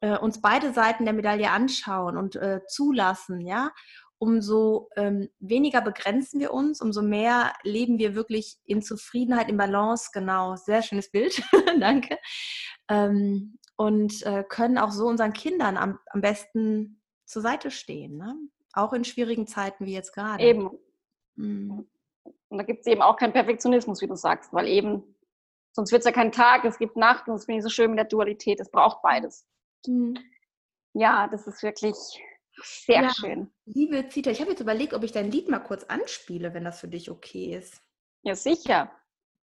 äh, uns beide Seiten der Medaille anschauen und äh, zulassen, ja, umso ähm, weniger begrenzen wir uns, umso mehr leben wir wirklich in Zufriedenheit, in Balance. Genau, sehr schönes Bild, danke. Ähm, und äh, können auch so unseren Kindern am, am besten zur Seite stehen, ne? auch in schwierigen Zeiten wie jetzt gerade. Eben. Mhm. Und da gibt es eben auch keinen Perfektionismus, wie du sagst, weil eben, sonst wird es ja kein Tag, es gibt Nacht und das finde ich so schön mit der Dualität, es braucht beides. Mhm. Ja, das ist wirklich sehr ja, schön. Liebe Zita, ich habe jetzt überlegt, ob ich dein Lied mal kurz anspiele, wenn das für dich okay ist. Ja, sicher.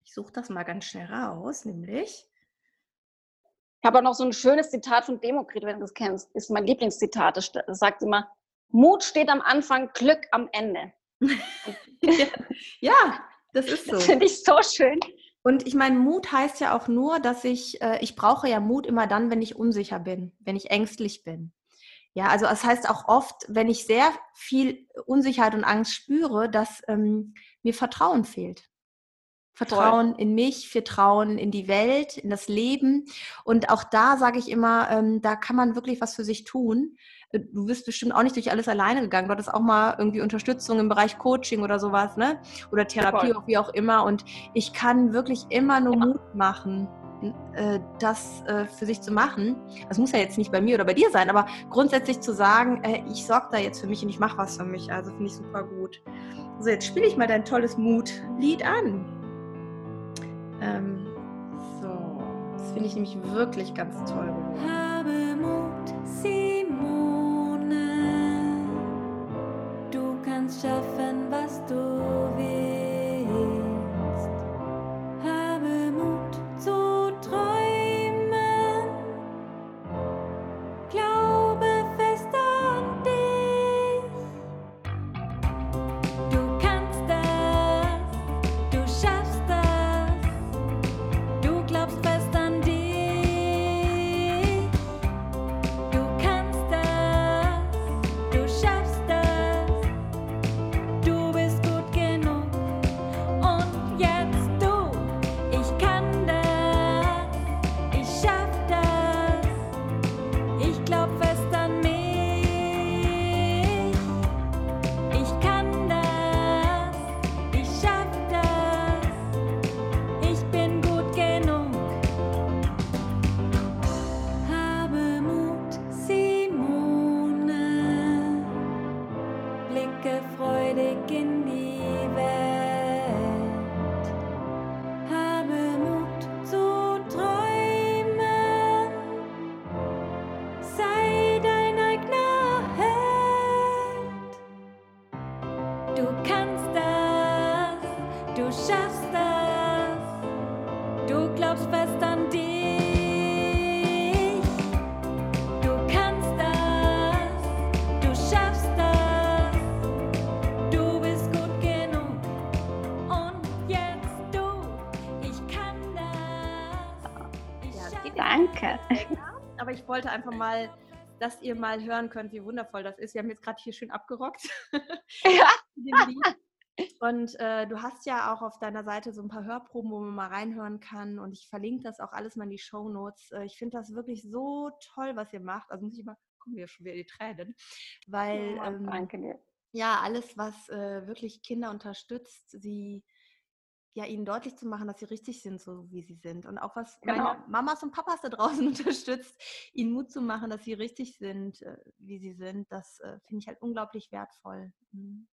Ich suche das mal ganz schnell raus, nämlich. Ich habe auch noch so ein schönes Zitat von Demokrit, wenn du das kennst. Das ist mein Lieblingszitat. Das sagt immer, Mut steht am Anfang, Glück am Ende. ja, das ist so. Das finde ich so schön. Und ich meine, Mut heißt ja auch nur, dass ich, äh, ich brauche ja Mut immer dann, wenn ich unsicher bin, wenn ich ängstlich bin. Ja, also es das heißt auch oft, wenn ich sehr viel Unsicherheit und Angst spüre, dass ähm, mir Vertrauen fehlt. Vertrauen Voll. in mich, Vertrauen in die Welt, in das Leben. Und auch da sage ich immer, ähm, da kann man wirklich was für sich tun. Äh, du bist bestimmt auch nicht durch alles alleine gegangen. Du hattest auch mal irgendwie Unterstützung im Bereich Coaching oder sowas, ne? Oder Therapie, auch wie auch immer. Und ich kann wirklich immer nur ja. Mut machen, äh, das äh, für sich zu machen. Das muss ja jetzt nicht bei mir oder bei dir sein, aber grundsätzlich zu sagen, ich sorge da jetzt für mich und ich mache was für mich. Also finde ich super gut. So, jetzt spiele ich mal dein tolles Mutlied an. Ähm, so, das finde ich nämlich wirklich ganz toll. Habe Mut, Simone. Du kannst schaffen, was du willst. Wollte einfach mal, dass ihr mal hören könnt, wie wundervoll das ist. Wir haben jetzt gerade hier schön abgerockt. Ja. Und äh, du hast ja auch auf deiner Seite so ein paar Hörproben, wo man mal reinhören kann. Und ich verlinke das auch alles mal in die Show Notes. Äh, ich finde das wirklich so toll, was ihr macht. Also muss ich mal, kommen mir schon wieder die Tränen. Weil Ja, ähm, Danke dir. ja, alles, was äh, wirklich Kinder unterstützt, sie ja ihnen deutlich zu machen, dass sie richtig sind, so wie sie sind. Und auch was Genau. meine Mamas und Papas da draußen unterstützt, ihnen Mut zu machen, dass sie richtig sind, äh, wie sie sind, das äh, finde ich halt unglaublich wertvoll. Mhm.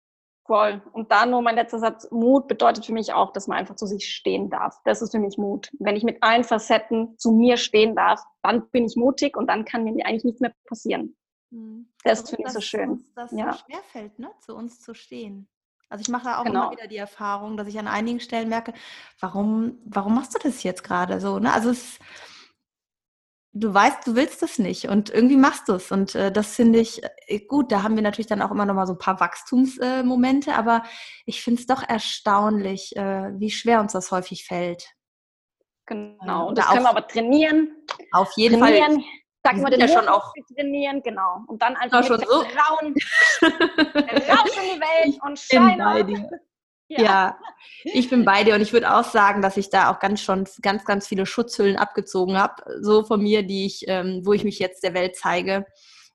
Voll. Und dann nur mein letzter Satz. Mut bedeutet für mich auch, dass man einfach zu sich stehen darf. Das ist für mich Mut. Wenn ich mit allen Facetten zu mir stehen darf, dann bin ich mutig und dann kann mir eigentlich nichts mehr passieren. Mhm. Das finde ich so schön. Uns das Ja. schwerfällt, ne? zu uns zu stehen. Also ich mache da auch Genau. immer wieder die Erfahrung, dass ich an einigen Stellen merke, warum, warum machst du das jetzt gerade so? Ne? Also es, du weißt, du willst es nicht und irgendwie machst du es. Und äh, das finde ich äh, gut. Da haben wir natürlich dann auch immer noch mal so ein paar Wachstumsmomente, äh, aber ich finde es doch erstaunlich, äh, wie schwer uns das häufig fällt. Genau. Und Oder das können wir aber trainieren. Auf jeden Fall. Sag Wir mal, den ja schon auch- trainieren, genau. Und dann einfach schon so- raus in die Welt und bin Schein bei auf. dir. Ja. ich bin bei dir und ich würde auch sagen, dass ich da auch ganz schon ganz, ganz viele Schutzhüllen abgezogen habe, so von mir, die ich, ähm, wo ich mich jetzt der Welt zeige.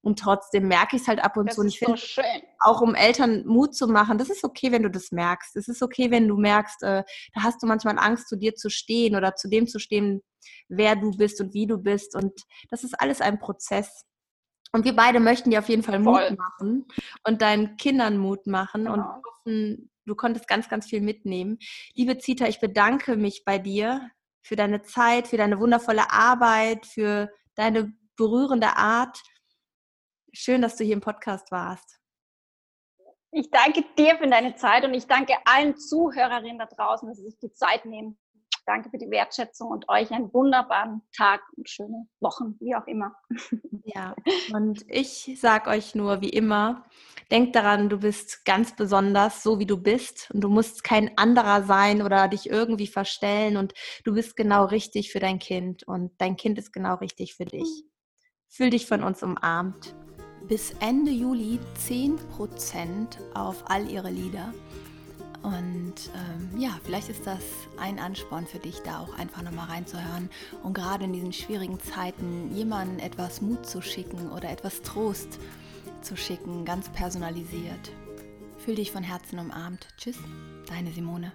Und trotzdem merke ich es halt ab und Das zu. Und ich so finde, schön. auch um Eltern Mut zu machen, das ist okay, wenn du das merkst. Es ist okay, wenn du merkst, äh, da hast du manchmal Angst, zu dir zu stehen oder zu dem zu stehen, wer du bist und wie du bist. Und das ist alles ein Prozess. Und wir beide möchten dir auf jeden Fall Voll. Mut machen und deinen Kindern Mut machen und Genau. hoffen, du konntest ganz, ganz viel mitnehmen. Liebe Zita, ich bedanke mich bei dir für deine Zeit, für deine wundervolle Arbeit, für deine berührende Art. Schön, dass du hier im Podcast warst. Ich danke dir für deine Zeit und ich danke allen Zuhörerinnen da draußen, dass sie sich die Zeit nehmen Danke für die Wertschätzung und euch einen wunderbaren Tag und schöne Wochen, wie auch immer. Ja, und ich sage euch nur, wie immer, denk daran, du bist ganz besonders, so wie du bist. Und du musst kein anderer sein oder dich irgendwie verstellen. Und du bist genau richtig für dein Kind. Und dein Kind ist genau richtig für dich. Mhm. Fühl dich von uns umarmt. Bis Ende Juli 10% auf all ihre Lieder. Und ähm, ja, vielleicht ist das ein Ansporn für dich, da auch einfach nochmal reinzuhören und gerade in diesen schwierigen Zeiten jemandem etwas Mut zu schicken oder etwas Trost zu schicken, ganz personalisiert. Fühl dich von Herzen umarmt. Tschüss, deine Simone.